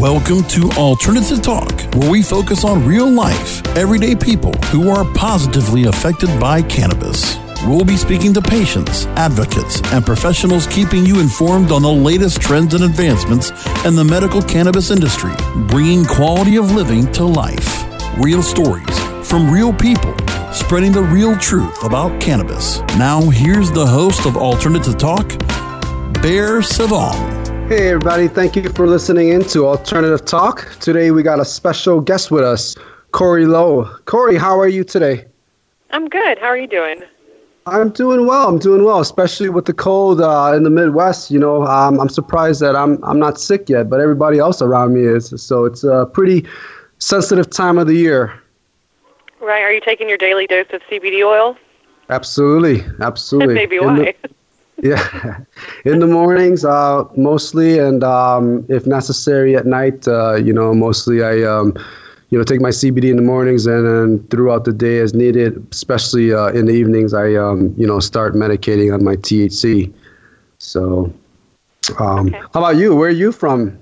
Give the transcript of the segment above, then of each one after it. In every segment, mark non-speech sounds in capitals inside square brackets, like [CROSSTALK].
Welcome to Alternative Talk, where we focus on real life, everyday people who are positively affected by cannabis. We'll be speaking to patients, advocates, and professionals keeping you informed on the latest trends and advancements in the medical cannabis industry, bringing quality of living to life. Real stories from real people, spreading the real truth about cannabis. Now, here's the host of Alternative Talk, Bear Savon. Hey, everybody. Thank you for listening in to Alternative Talk. Today, we got a special guest with us, Corey Lowe. Corey, how are you today? I'm good. How are you doing? I'm doing well. I'm doing well, especially with the cold uh, in the Midwest. You know, um, I'm surprised that I'm I'm not sick yet, but everybody else around me is. So it's a pretty sensitive time of the year. Right. Are you taking your daily dose of CBD oil? Absolutely, absolutely. [LAUGHS] Maybe why. Yeah, in the mornings, uh, mostly, and um, if necessary at night, uh, you know, mostly I, um, you know, take my CBD in the mornings, and then throughout the day as needed, especially uh, in the evenings, I, um, you know, start medicating on my THC. So, um, okay. how about you? Where are you from?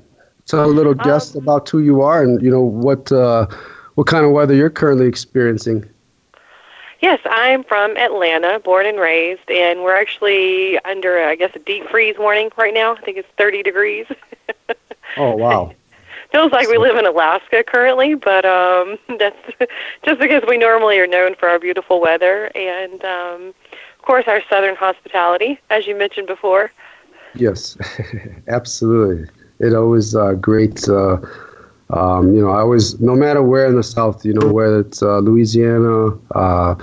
Tell a little guest um, about who you are, and you know what, uh, what kind of weather you're currently experiencing. Yes, I'm from Atlanta, born and raised, and we're actually under, I guess, a deep freeze warning right now. I think it's 30 degrees. oh wow! [LAUGHS] Feels like we live in Alaska currently, but um, [LAUGHS] that's [LAUGHS] just because we normally are known for our beautiful weather and, um, of course, our southern hospitality, as you mentioned before. Yes, absolutely. It always uh, great. Uh, um, you know, I always, no matter where in the South, you know, whether it's uh, Louisiana, uh,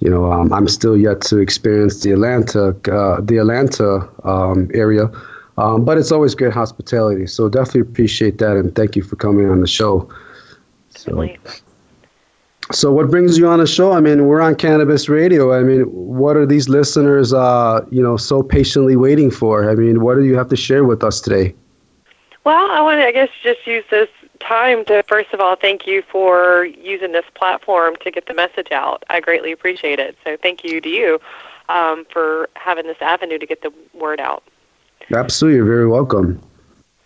you know, um, I'm still yet to experience the Atlanta, uh, the Atlanta um, area, um, but it's always great hospitality. So definitely appreciate that, and thank you for coming on the show. So, so what brings you on the show? I mean, we're on Cannabis Radio. I mean, what are these listeners, uh, you know, so patiently waiting for? I mean, what do you have to share with us today? Well, I want to, I guess, just use this time to first of all thank you for using this platform to get the message out. I greatly appreciate it. So thank you to you um, for having this avenue to get the word out. Absolutely, you're very welcome.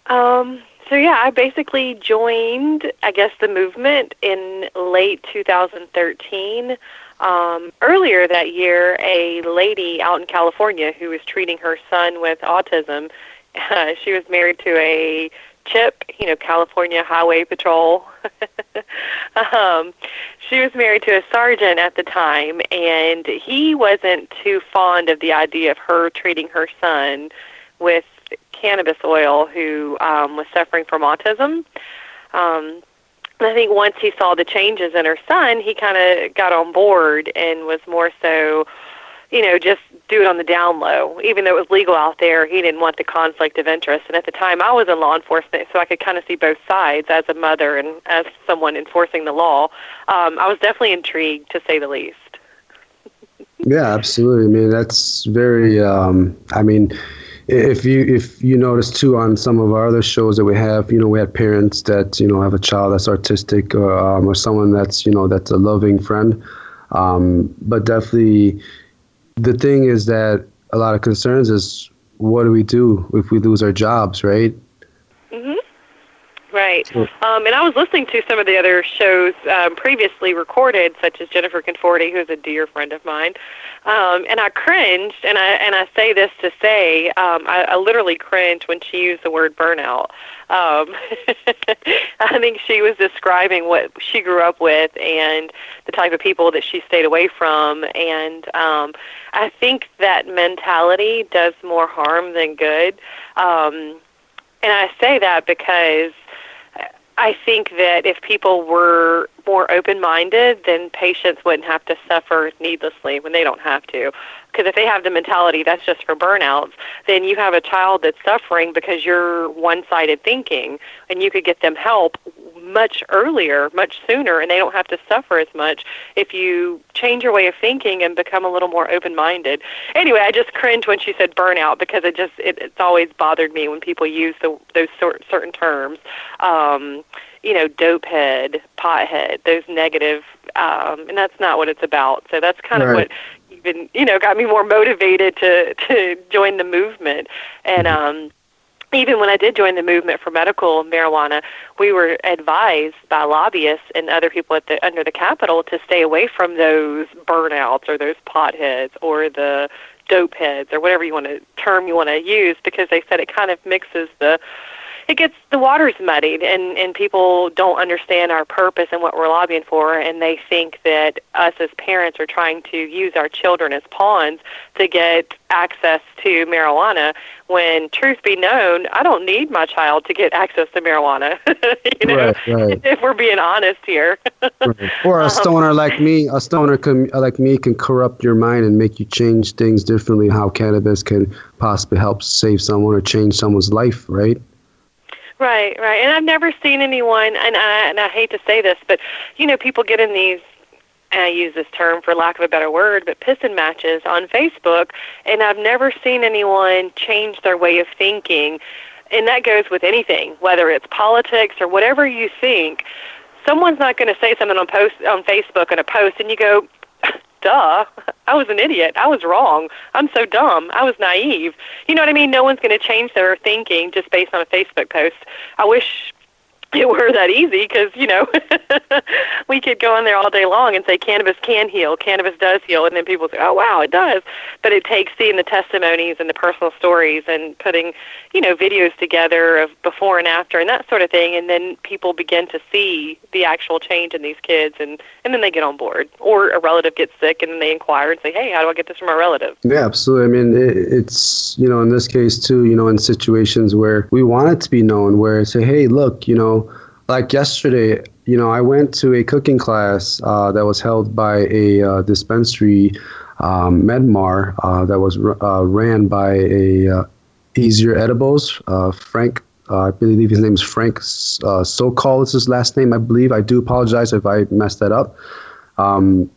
Um, so yeah, I basically joined, I guess, the movement in late 2013. Um, earlier that year, a lady out in California who was treating her son with autism. Uh, [LAUGHS] she was married to a Chip, you know, California Highway Patrol. [LAUGHS] um, she was married to a sergeant at the time, and he wasn't too fond of the idea of her treating her son with cannabis oil, who um, was suffering from autism. Um, I think once he saw the changes in her son, he kind of got on board and was more so you know, just do it on the down low. Even though it was legal out there, he didn't want the conflict of interest. And at the time, I was in law enforcement, so I could kind of see both sides as a mother and as someone enforcing the law. Um, I was definitely intrigued, to say the least. yeah, absolutely. I mean, that's very. Um, I mean, if you if you notice too on some of our other shows that we have, you know, we had parents that you know have a child that's artistic or um, or someone that's you know that's a loving friend. Um, but definitely the thing is that a lot of concerns is what do we do if we lose our jobs, right? Mhm. Right. Um, and I was listening to some of the other shows um, previously recorded, such as Jennifer Conforti, who's a dear friend of mine, um, and I cringed. And I and I say this to say, um, I, I literally cringed when she used the word burnout. Um, [LAUGHS] I think she was describing what she grew up with and the type of people that she stayed away from, and um, I think that mentality does more harm than good. Um, and I say that because I think that if people were more open minded, then patients wouldn't have to suffer needlessly when they don't have to. Because if they have the mentality that's just for burnouts, then you have a child that's suffering because you're one sided thinking, and you could get them help much earlier, much sooner, and they don't have to suffer as much if you change your way of thinking and become a little more open-minded. Anyway, I just cringe when she said burnout because it just it, it's always bothered me when people use the, those sort, certain terms. Um, you know, dope head, pothead, those negative, um, and that's not what it's about. So that's kind right. of what even you know got me more motivated to to join the movement and. Mm-hmm. um even when I did join the movement for medical marijuana, we were advised by lobbyists and other people at the under the Capitol to stay away from those burnouts or those potheads or the dope heads or whatever you want to term you want to use because they said it kind of mixes the it gets the waters muddied and and people don't understand our purpose and what we're lobbying for and they think that us as parents are trying to use our children as pawns to get access to marijuana when truth be known i don't need my child to get access to marijuana [LAUGHS] you know right, right. [LAUGHS] if we're being honest here right. [LAUGHS] or a um, stoner um, like me a stoner can, like me can corrupt your mind and make you change things differently how cannabis can possibly help save someone or change someone's life right Right, right. And I've never seen anyone, and I, and I hate to say this, but you know, people get in these and I use this term for lack of a better word, but pissing matches on Facebook, and I've never seen anyone change their way of thinking. And that goes with anything, whether it's politics or whatever you think. Someone's not going to say something on post on Facebook in a post, and you go, duh, I was an idiot. I was wrong. I'm so dumb. I was naive. You know what I mean? No one's going to change their thinking just based on a Facebook post. I wish [LAUGHS] it were that easy because you know [LAUGHS] we could go in there all day long and say cannabis can heal. Cannabis does heal. And then people say oh wow it does. But it takes seeing the testimonies and the personal stories and putting you know videos together of before and after and that sort of thing. And then people begin to see the actual change in these kids and and then they get on board. Or a relative gets sick and then they inquire and say hey how do i get this from my relative? Yeah absolutely. I mean it, it's you know in this case too you know in situations where we want it to be known where say hey look you know like yesterday, you know, I went to a cooking class uh, that was held by a uh, dispensary, um, Medmar, uh, that was uh, ran by a uh, Easier Edibles, uh, Frank. I believe his name is Frank uh, Sokol. Is his last name, I believe. I do apologize if I messed that up. Um,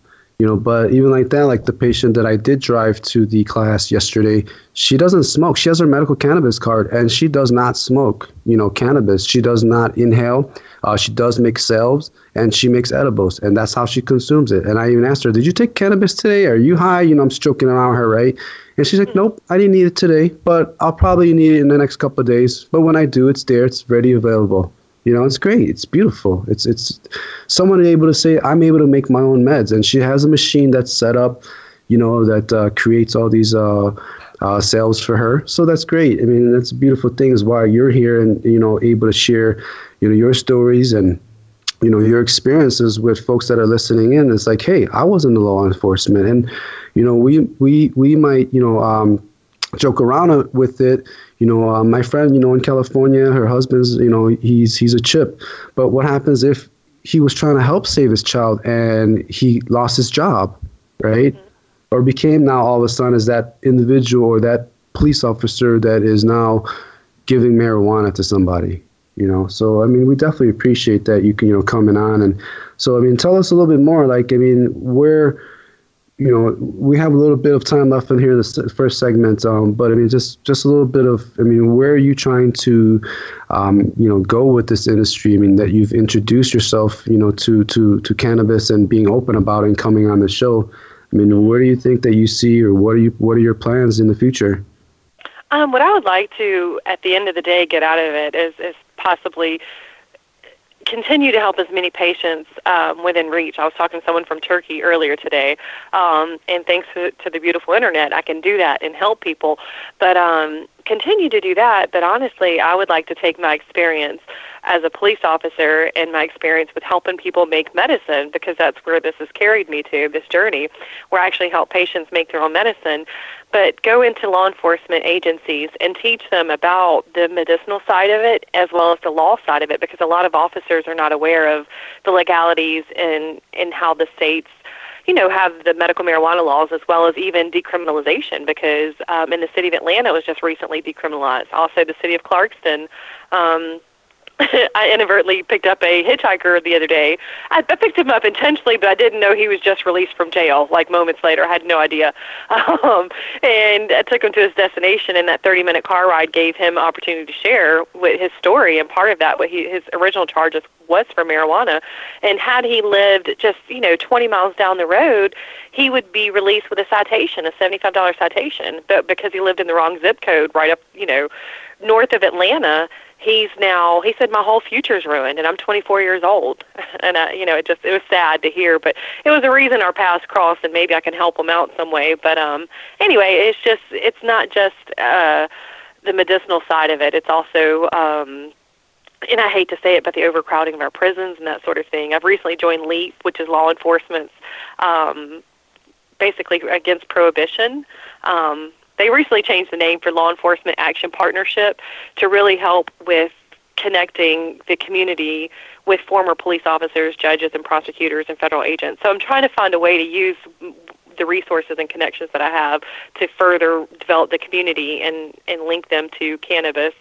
you know but even like that like the patient that i did drive to the class yesterday she doesn't smoke. She has her medical cannabis card and she does not smoke you know cannabis. She does not inhale. Uh, she does make sales and she makes edibles and that's how she consumes it. And i even asked her did you take cannabis today? Are you high? You know i'm joking around her right? And she's like nope i didn't need it today but i'll probably need it in the next couple of days. But when i do it's there. It's ready available you know, it's great. It's beautiful. It's it's someone able to say I'm able to make my own meds, and she has a machine that's set up, you know, that uh, creates all these uh, uh, sales for her. So that's great. I mean, that's a beautiful thing is why you're here and you know able to share, you know, your stories and you know your experiences with folks that are listening in. It's like, hey, I was in the law enforcement, and you know, we we we might you know. Um, joke around with it. You know, uh, my friend, you know, in California, her husband's, you know, he's he's a chip. But what happens if he was trying to help save his child and he lost his job, right? Mm-hmm. Or became now all of a sudden as that individual or that police officer that is now giving marijuana to somebody. You know, so I mean, we definitely appreciate that you can, you know, coming on and so I mean, tell us a little bit more. Like, I mean, where you know, we have a little bit of time left in here the first segment, um, but I mean, just just a little bit of, I mean, where are you trying to, um, you know, go with this industry? I mean, that you've introduced yourself, you know, to to to cannabis and being open about it and coming on the show. I mean, where do you think that you see, or what are you, what are your plans in the future? Um, what I would like to, at the end of the day, get out of it is is possibly continue to help as many patients um, within reach. I was talking to someone from Turkey earlier today, um, and thanks to, to, the beautiful internet, I can do that and help people. But um, continue to do that. But honestly, I would like to take my experience as a police officer and my experience with helping people make medicine because that's where this has carried me to this journey where I actually help patients make their own medicine but go into law enforcement agencies and teach them about the medicinal side of it as well as the law side of it because a lot of officers are not aware of the legalities and and how the states you know, have the medical marijuana laws as well as even decriminalization because um, in the city of Atlanta it was just recently decriminalized. Also, the city of Clarkston um, [LAUGHS] I inadvertently picked up a hitchhiker the other day. I, I picked him up intentionally, but I didn't know he was just released from jail. Like moments later, I had no idea. [LAUGHS] Um, and I took him to his destination, and that 30-minute car ride gave him opportunity to share with his story. And part of that, what he, his original charges was for marijuana. And had he lived just you know 20 miles down the road, he would be released with a citation, a $75 citation, but because he lived in the wrong zip code, right up you know north of Atlanta he's now he said my whole future's ruined and I'm 24 years old [LAUGHS] and uh, you know it just it was sad to hear but it was a reason our paths crossed and maybe I can help him out some way but um anyway it's just it's not just uh the medicinal side of it it's also um and I hate to say it, but the overcrowding of our prisons and that sort of thing. I've recently joined LEAP, which is law enforcement's um, basically against prohibition. Um, they recently changed the name for Law Enforcement Action Partnership to really help with connecting the community with former police officers, judges, and prosecutors and federal agents. So I'm trying to find a way to use the resources and connections that I have to further develop the community and, and link them to cannabis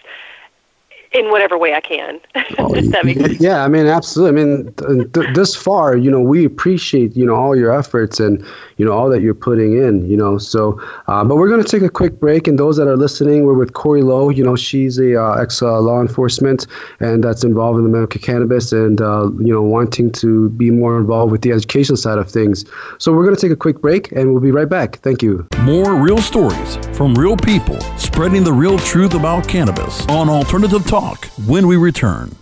in whatever way I can. [LAUGHS] yeah, I mean, absolutely. I mean, th- this far, you know, we appreciate, you know, all your efforts and, you know, all that you're putting in, you know. So, uh, but we're going to take a quick break. And those that are listening, we're with Corey Lowe. You know, she's a uh, ex uh, law enforcement and that's involved in the medical cannabis and, uh, you know, wanting to be more involved with the education side of things. So we're going to take a quick break and we'll be right back. Thank you. More real stories from real people spreading the real truth about cannabis on Alternative Talk talk when we return.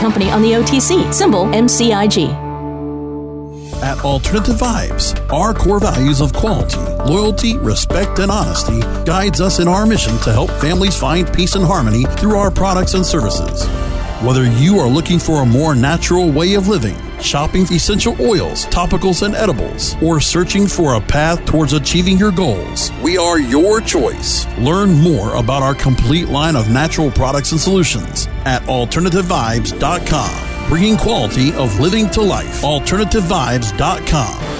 company on the OTC, symbol MCIG. At Alternative Vibes, our core values of quality, loyalty, respect, and honesty guides us in our mission to help families find peace and harmony through our products and services. Whether you are looking for a more natural way of living, shopping essential oils, topicals, and edibles, or searching for a path towards achieving your goals, we are your choice. Learn more about our complete line of natural products and solutions at AlternativeVibes.com. Bringing quality of living to life. AlternativeVibes.com.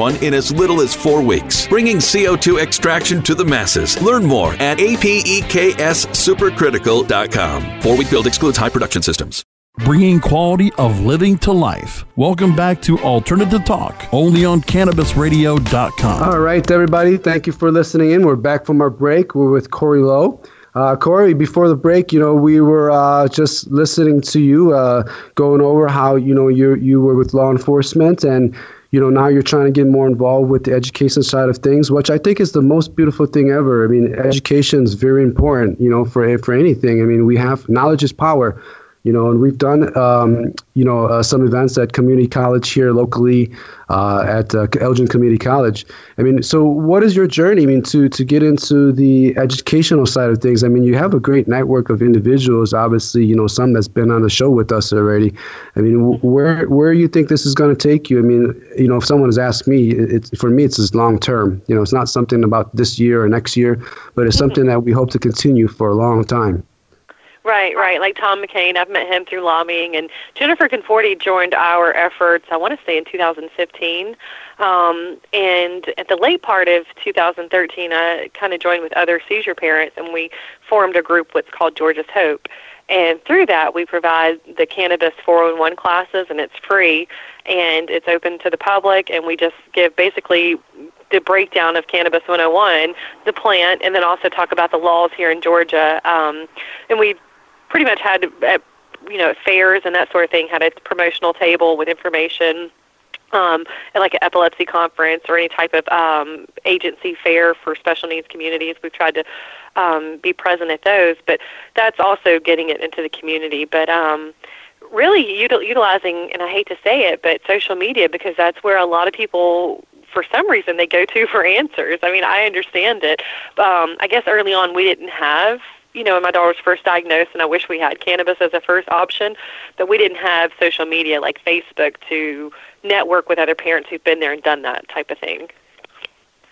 one in as little as four weeks, bringing CO2 extraction to the masses. Learn more at apexsupercritical.com. Four week build excludes high production systems. Bringing quality of living to life. Welcome back to Alternative Talk, only on CannabisRadio.com. All right, everybody. Thank you for listening in. We're back from our break. We're with Corey Lowe. Uh, Corey, before the break, you know, we were uh, just listening to you uh, going over how you know you you were with law enforcement and you know now you're trying to get more involved with the education side of things which i think is the most beautiful thing ever. I mean education is very important you know for for anything. I mean we have knowledge is power you know, and we've done, um, you know, uh, some events at community college here locally, uh, at uh, Elgin Community College. I mean, so what is your journey? I mean, to to get into the educational side of things. I mean, you have a great network of individuals. Obviously, you know, some that's been on the show with us already. I mean, where where you think this is going to take you? I mean, you know, if someone has asked me, it's for me, it's just long term. You know, it's not something about this year or next year, but it's mm-hmm. something that we hope to continue for a long time. Right, right. Like Tom McCain, I've met him through lobbying, and Jennifer Conforti joined our efforts. I want to say in 2015, um, and at the late part of 2013, I kind of joined with other seizure parents, and we formed a group what's called Georgia's Hope. And through that, we provide the cannabis 401 classes, and it's free, and it's open to the public. And we just give basically the breakdown of Cannabis 101, the plant, and then also talk about the laws here in Georgia. Um, and we pretty much had uh, you know, fairs and that sort of thing, had a promotional table with information um, at like an epilepsy conference or any type of um, agency fair for special needs communities. We've tried to um, be present at those, but that's also getting it into the community. But um, really util- utilizing, and I hate to say it, but social media because that's where a lot of people for some reason they go to [LAUGHS] for answers. I mean, I understand it. Um, I guess early on we didn't have you know, when my daughter was first diagnosed, and I wish we had cannabis as a first option, but we didn't have social media like Facebook to network with other parents who've been there and done that type of thing.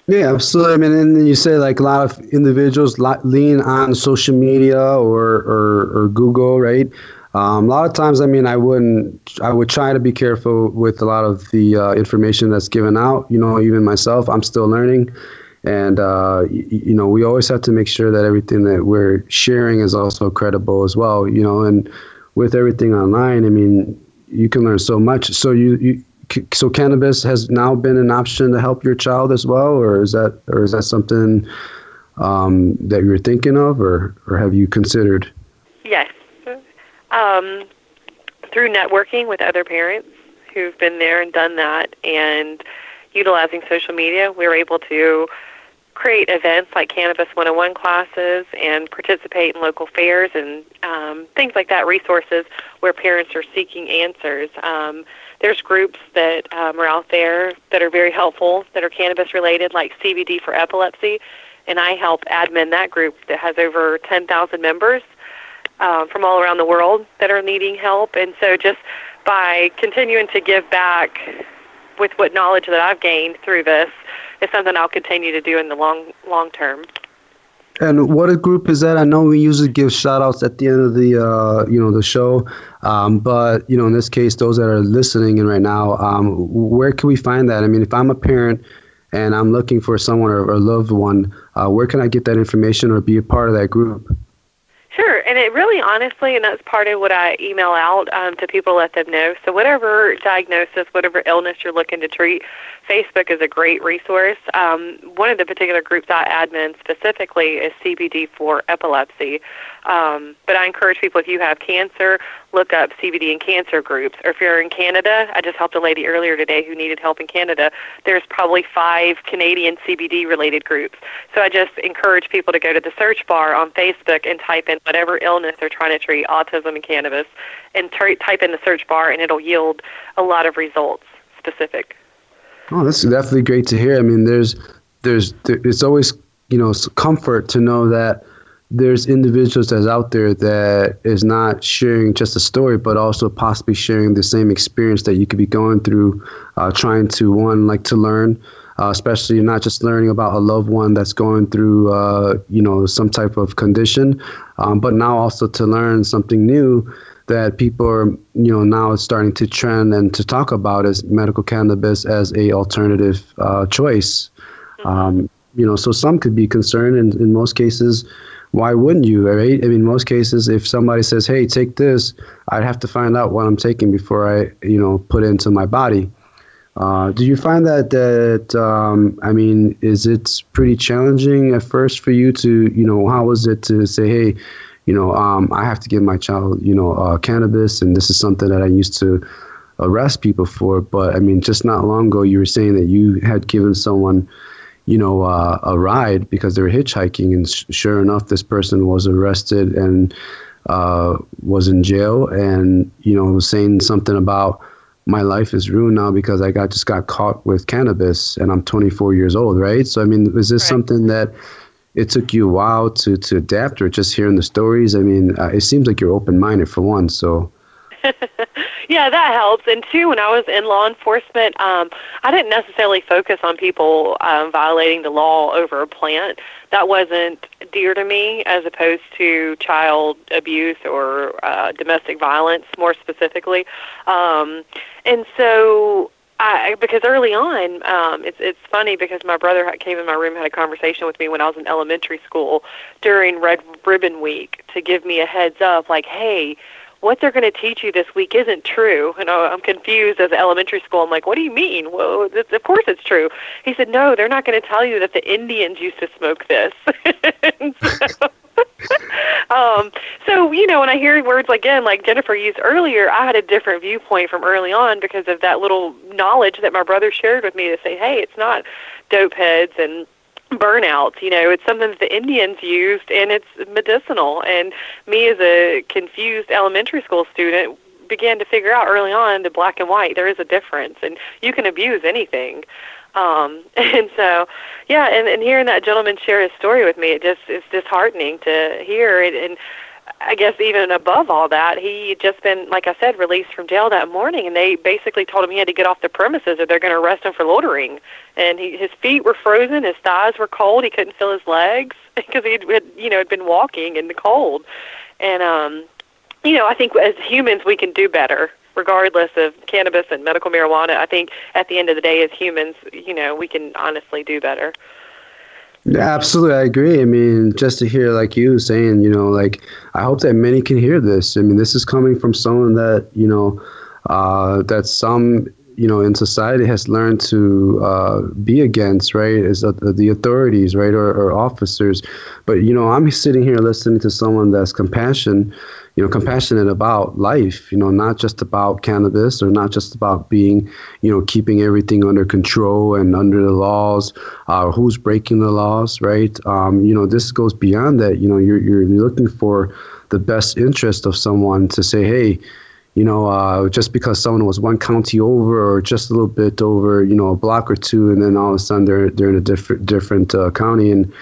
Yeah, absolutely. I mean, and you say like a lot of individuals lean on social media or, or, or Google, right? Um, a lot of times, I mean, I wouldn't, I would try to be careful with a lot of the uh, information that's given out. You know, even myself, I'm still learning. And, uh, you, know, we always have to make sure that everything that we're sharing is also credible as well, you know, and with everything online, I mean, you can learn so much. So you, you so cannabis has now been an option to help your child as well, or is that, or is that something um, that you're thinking of, or, or have you considered? Yes, um, through networking with other parents who've been there and done that, and utilizing social media, we were able to create events like Cannabis 101 classes and participate in local fairs and um, things like that, resources where parents are seeking answers. Um, there's groups that um, are out there that are very helpful that are cannabis related, like CBD for Epilepsy, and I help admin that group that has over 10,000 members uh, from all around the world that are needing help. And so just by continuing to give back with what knowledge that I've gained through this is something I'll continue to do in the long long term. And what a group is that? I know we usually give shout outs at the end of the uh, you know the show, um, but you know in this case, those that are listening in right now, um, where can we find that? I mean, if I'm a parent and I'm looking for someone or, a loved one, uh, where can I get that information or be a part of that group? And it really honestly, and that's part of what I email out um, to people, let them know. So, whatever diagnosis, whatever illness you're looking to treat, Facebook is a great resource. Um, one of the particular groups I admin specifically is CBD for epilepsy. Um, but I encourage people if you have cancer, look up CBD and cancer groups. Or if you're in Canada, I just helped a lady earlier today who needed help in Canada. There's probably five Canadian CBD related groups. So I just encourage people to go to the search bar on Facebook and type in whatever illness they're trying to treat, autism and cannabis, and type in the search bar, and it'll yield a lot of results specific. Oh, that's definitely great to hear. I mean, there's, there's, there, it's always, you know, comfort to know that there's individuals that's out there that is not sharing just a story, but also possibly sharing the same experience that you could be going through, uh, trying to one like to learn, uh, especially not just learning about a loved one that's going through, uh, you know, some type of condition, um, but now also to learn something new that people are, you know, now starting to trend and to talk about is medical cannabis as a alternative uh, choice. Mm-hmm. Um, you know, so some could be concerned, and in most cases why wouldn't you, right? I mean, most cases, if somebody says, "Hey, take this," I'd have to find out what I'm taking before I, you know, put it into my body. Uh, do you find that that um, I mean, is it pretty challenging at first for you to, you know, how was it to say, "Hey, you know, um, I have to give my child, you know, uh, cannabis, and this is something that I used to arrest people for." But I mean, just not long ago, you were saying that you had given someone you know, uh, a ride because they were hitchhiking, and sh- sure enough, this person was arrested and uh, was in jail, and you know, was saying something about my life is ruined now because I got just got caught with cannabis, and I'm 24 years old, right? So, I mean, is this right. something that it took you a while to to adapt, or just hearing the stories? I mean, uh, it seems like you're open minded for one, so. [LAUGHS] yeah, that helps. And two, when I was in law enforcement, um, I didn't necessarily focus on people um, violating the law over a plant. That wasn't dear to me, as opposed to child abuse or uh, domestic violence, more specifically. Um, and so I, because early on, um, it's it's funny because my brother came in my room had a conversation with me when I was in elementary school during Red Ribbon Week to give me a heads up, like, hey, what they're going to teach you this week isn't true. And I'm confused as elementary school. I'm like, what do you mean? Well, it's, of course it's true. He said, no, they're not going to tell you that the Indians used to smoke this. [LAUGHS] so, [LAUGHS] Um, so, you know, when I hear words again, like Jennifer used earlier, I had a different viewpoint from early on because of that little knowledge that my brother shared with me to say, hey, it's not dope heads and burnouts. You know, it's something that the Indians used, and it's medicinal. And me, as a confused elementary school student, began to figure out early on the black and white there is a difference, and you can abuse anything. Um, [LAUGHS] and so, yeah, and, and hearing that gentleman share his story with me, it just it's disheartening to hear. it. and I guess even above all that, he had just been, like I said, released from jail that morning, and they basically told him he had to get off the premises or they're going to arrest him for loitering. And he, his feet were frozen, his thighs were cold, he couldn't feel his legs [LAUGHS] because he had, you know, had been walking in the cold. And um, you know, I think as humans we can do better, regardless of cannabis and medical marijuana. I think at the end of the day, as humans, you know, we can honestly do better. Absolutely, I agree. I mean, just to hear like you saying, you know, like I hope that many can hear this. I mean, this is coming from someone that you know uh, that some you know in society has learned to uh, be against, right? Is the, the authorities, right, or, or officers. But you know, I'm sitting here listening to someone that's compassion you know, compassionate about life, you know, not just about cannabis or not just about being, you know, keeping everything under control and under the laws, uh, who's breaking the laws, right? Um, you know, this goes beyond that. You know, you're, you're looking for the best interest of someone to say, hey, you know, uh, just because someone was one county over or just a little bit over, you know, a block or two, and then all of a sudden they're they're in a different different uh, county and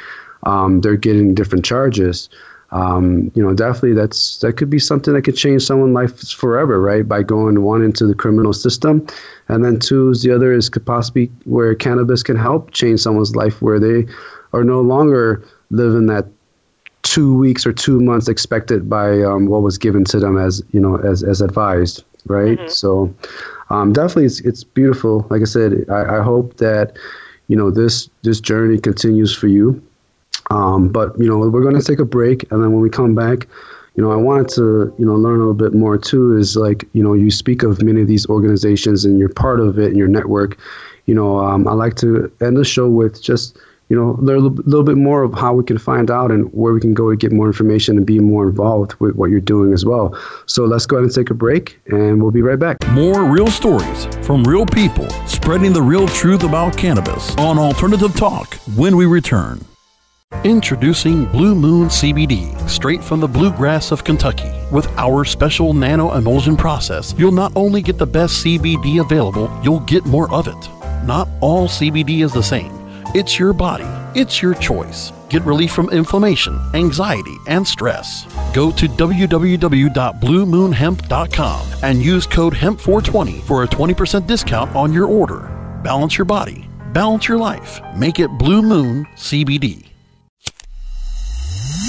um, they're getting different charges um, you know, definitely that's that could be something that could change someone's life forever, right? By going one into the criminal system, and then two is the other is could possibly where cannabis can help change someone's life, where they are no longer living that two weeks or two months expected by um, what was given to them as you know as as advised, right? Mm-hmm. So um, definitely, it's it's beautiful. Like I said, I, I hope that you know this this journey continues for you um, but you know, we're going to take a break, and then when we come back, you know, I wanted to you know learn a little bit more too. Is like you know, you speak of many of these organizations, and you're part of it, and your network. You know, um, I like to end the show with just you know, learn a little bit more of how we can find out and where we can go to get more information and be more involved with what you're doing as well. So let's go ahead and take a break and we'll be right back. More real stories from real people spreading the real truth about cannabis on Alternative Talk when we return. Introducing Blue Moon CBD, straight from the bluegrass of Kentucky. With our special nano emulsion process, you'll not only get the best CBD available, you'll get more of it. Not all CBD is the same. It's your body, it's your choice. Get relief from inflammation, anxiety, and stress. Go to www.bluemoonhemp.com and use code HEMP420 for a 20% discount on your order. Balance your body, balance your life. Make it Blue Moon CBD.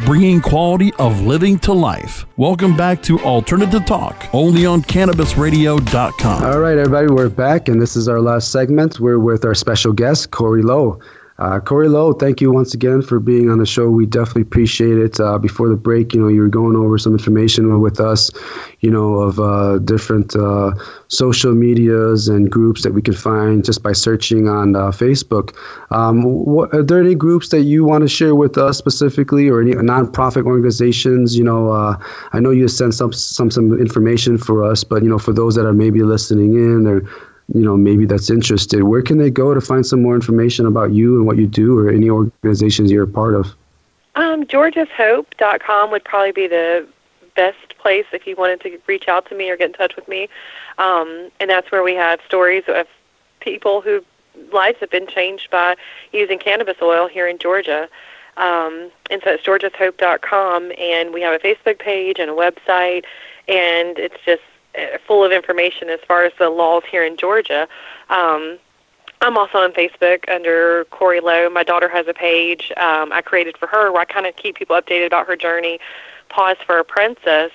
bringing quality of living to life. Welcome back to Alternative Talk, only on CannabisRadio.com. All right, everybody, we're back, and this is our last segment. We're with our special guest, Corey Lowe. Uh, Corey Lowe, thank you once again for being on the show. We definitely appreciate it. Uh, before the break, you know, you were going over some information with us, you know, of uh, different uh, social medias and groups that we can find just by searching on uh, Facebook. Um, what, are there any groups that you want to share with us specifically, or any nonprofit organizations? You know, uh, I know you sent some some some information for us, but you know, for those that are maybe listening in or you know maybe that's interested. Where can they go to find some more information about you and what you do or any organizations you're a part of? Um, georgiashope.com would probably be the best place if you wanted to reach out to me or get in touch with me. Um, and that's where we have stories of people whose lives have been changed by using cannabis oil here in georgia. Um, and so it's georgiashope.com and we have a facebook page and a website and it's just full of information as far as the laws here in Georgia. Um, I'm also on Facebook under Corey Lowe. My daughter has a page um, I created for her where I kind of keep people updated about her journey. Paws for a Princess.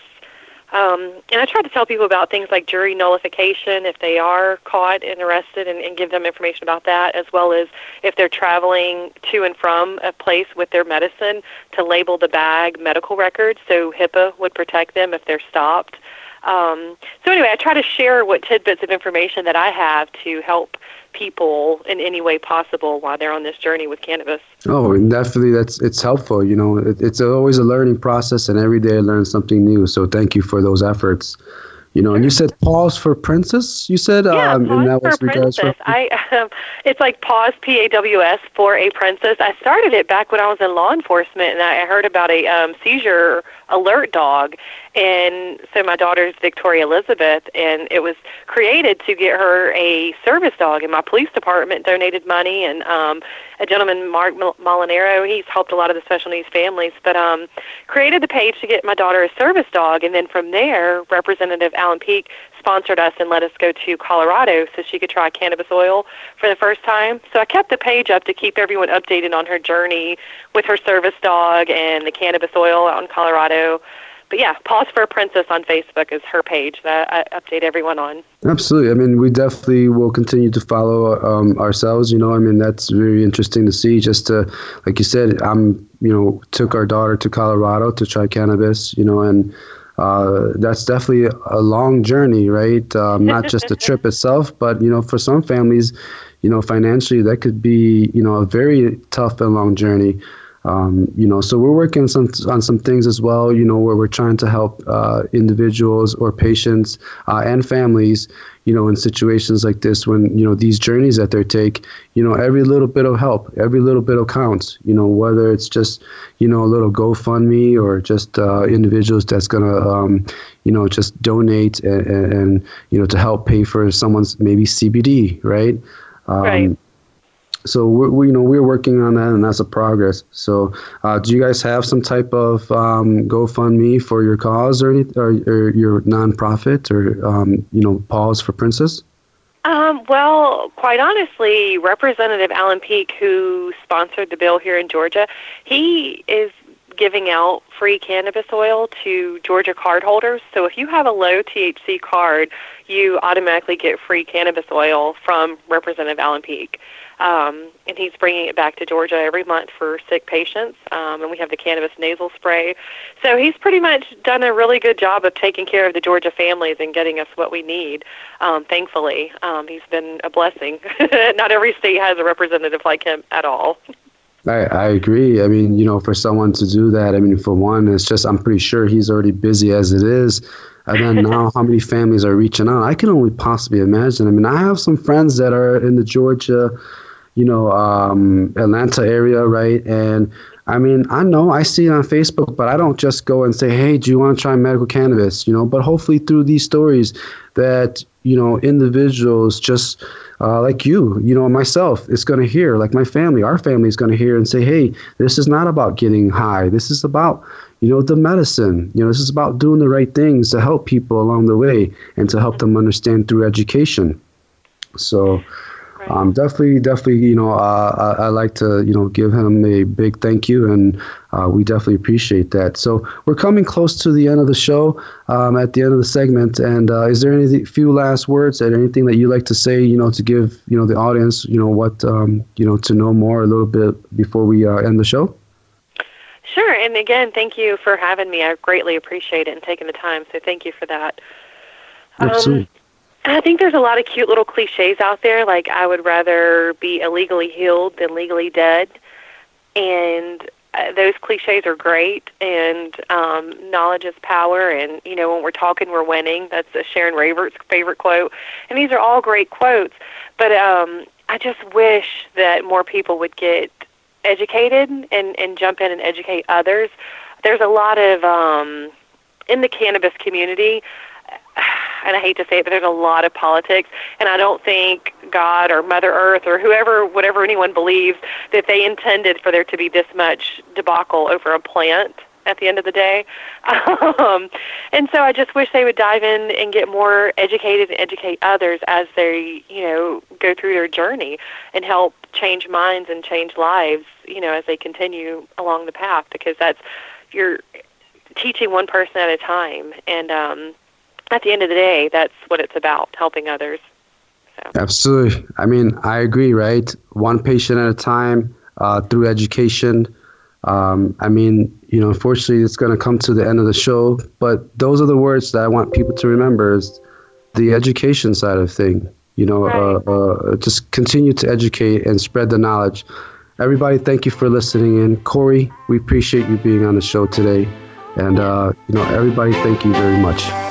Um, and I try to tell people about things like jury nullification if they are caught and arrested and, and give them information about that, as well as if they're traveling to and from a place with their medicine to label the bag medical records so HIPAA would protect them if they're stopped. Um, so anyway, I try to share what tidbits of information that I have to help people in any way possible while they're on this journey with cannabis. Oh, definitely, that's it's helpful. You know, it, it's always a learning process, and every day I learn something new. So thank you for those efforts. You know, and you said paws for princess. You said, yeah, um, pause and that for princess. I, um, it's like pause P A W S for a princess. I started it back when I was in law enforcement, and I heard about a um, seizure alert dog, and so my daughter's Victoria Elizabeth, and it was created to get her a service dog. And my police department donated money, and um, a gentleman, Mark Molinaro, he's helped a lot of the special needs families, but um, created the page to get my daughter a service dog. And then from there, Representative Allen Peake sponsored us and let us go to Colorado so she could try cannabis oil for the first time. So I kept the page up to keep everyone updated on her journey with her service dog and the cannabis oil out in Colorado. But yeah, Paws for a Princess on Facebook is her page that I update everyone on. Absolutely. I mean, we definitely will continue to follow um, ourselves. You know, I mean, that's very interesting to see. Just to, like you said, I'm, you know, took our daughter to Colorado to try cannabis. You know, and uh, that's definitely a long journey, right? Um, not just the trip [LAUGHS] itself, but you know, for some families, you know, financially, that could be you know a very tough and long journey. Um, you know, so we're working some on some things as well. You know, where we're trying to help uh, individuals or patients uh, and families. You know, in situations like this, when you know these journeys that they take, you know, every little bit of help, every little bit of counts. You know, whether it's just you know a little GoFundMe or just uh, individuals that's gonna um, you know just donate and, and, you know to help pay for someone's maybe CBD, right? Um, right so we're, we, you know we're working on that and that's a progress so uh, do you guys have some type of um, gofundme for your cause or, any, or, or your nonprofit or um, you know paws for princess um, well, quite honestly, Representative Allen Peake, who sponsored the bill here in Georgia, he is giving out free cannabis oil to Georgia cardholders. So if you have a low THC card, you automatically get free cannabis oil from Representative Allen Peake. Um, and he's bringing it back to Georgia every month for sick patients. Um, and we have the cannabis nasal spray. So he's pretty much done a really good job of taking care of the Georgia families and getting us what we need. Um, thankfully, um, he's been a blessing. [LAUGHS] Not every state has a representative like him at all. I, I agree. I mean, you know, for someone to do that, I mean, for one, it's just, I'm pretty sure he's already busy as it is. And then [LAUGHS] now, how many families are reaching out? I can only possibly imagine. I mean, I have some friends that are in the Georgia you know, um, Atlanta area, right? And I mean, I know I see it on Facebook, but I don't just go and say, "Hey, do you want to try medical cannabis?" You know, but hopefully through these stories, that you know, individuals just uh, like you, you know, myself, is going to hear, like my family, our family is going to hear and say, "Hey, this is not about getting high. This is about you know the medicine. You know, this is about doing the right things to help people along the way and to help them understand through education." So um, definitely, definitely, you know, uh, I, I, like to, you know, give him a big thank you, and uh, we definitely appreciate that. So we're coming close to the end of the show, um, at the end of the segment, and uh, is there any few last words and anything that you like to say, you know, to give, you know, the audience, you know, what, um, you know, to know more a little bit before we uh, end the show? Sure, and again, thank you for having me. I greatly appreciate it and taking the time. So thank you for that. Absolutely. I think there's a lot of cute little cliches out there, like I would rather be illegally healed than legally dead, and uh, those cliches are great. And um, knowledge is power, and you know when we're talking, we're winning. That's a Sharon Ravert's favorite quote, and these are all great quotes. But um, I just wish that more people would get educated and and jump in and educate others. There's a lot of um, in the cannabis community and I hate to say it, but there's a lot of politics, and I don't think God or Mother Earth or whoever, whatever anyone believes, that they intended for there to be this much debacle over a plant at the end of the day. [LAUGHS] Um, and so I just wish they would dive in and get more educated and educate others as they, you know, go through their journey and help change minds and change lives, you know, as they continue along the path because that's you're teaching one person at a time and um at the end of the day, that's what it's about, helping others. So. Absolutely. I mean, I agree, right? One patient at a time uh, through education. Um, I mean, you know, unfortunately, it's going to come to the end of the show, but those are the words that I want people to remember is the education side of thing. You know, right. uh, uh, just continue to educate and spread the knowledge. Everybody, thank you for listening in. Corey, we appreciate you being on the show today. And, uh, you know, everybody, thank you very much.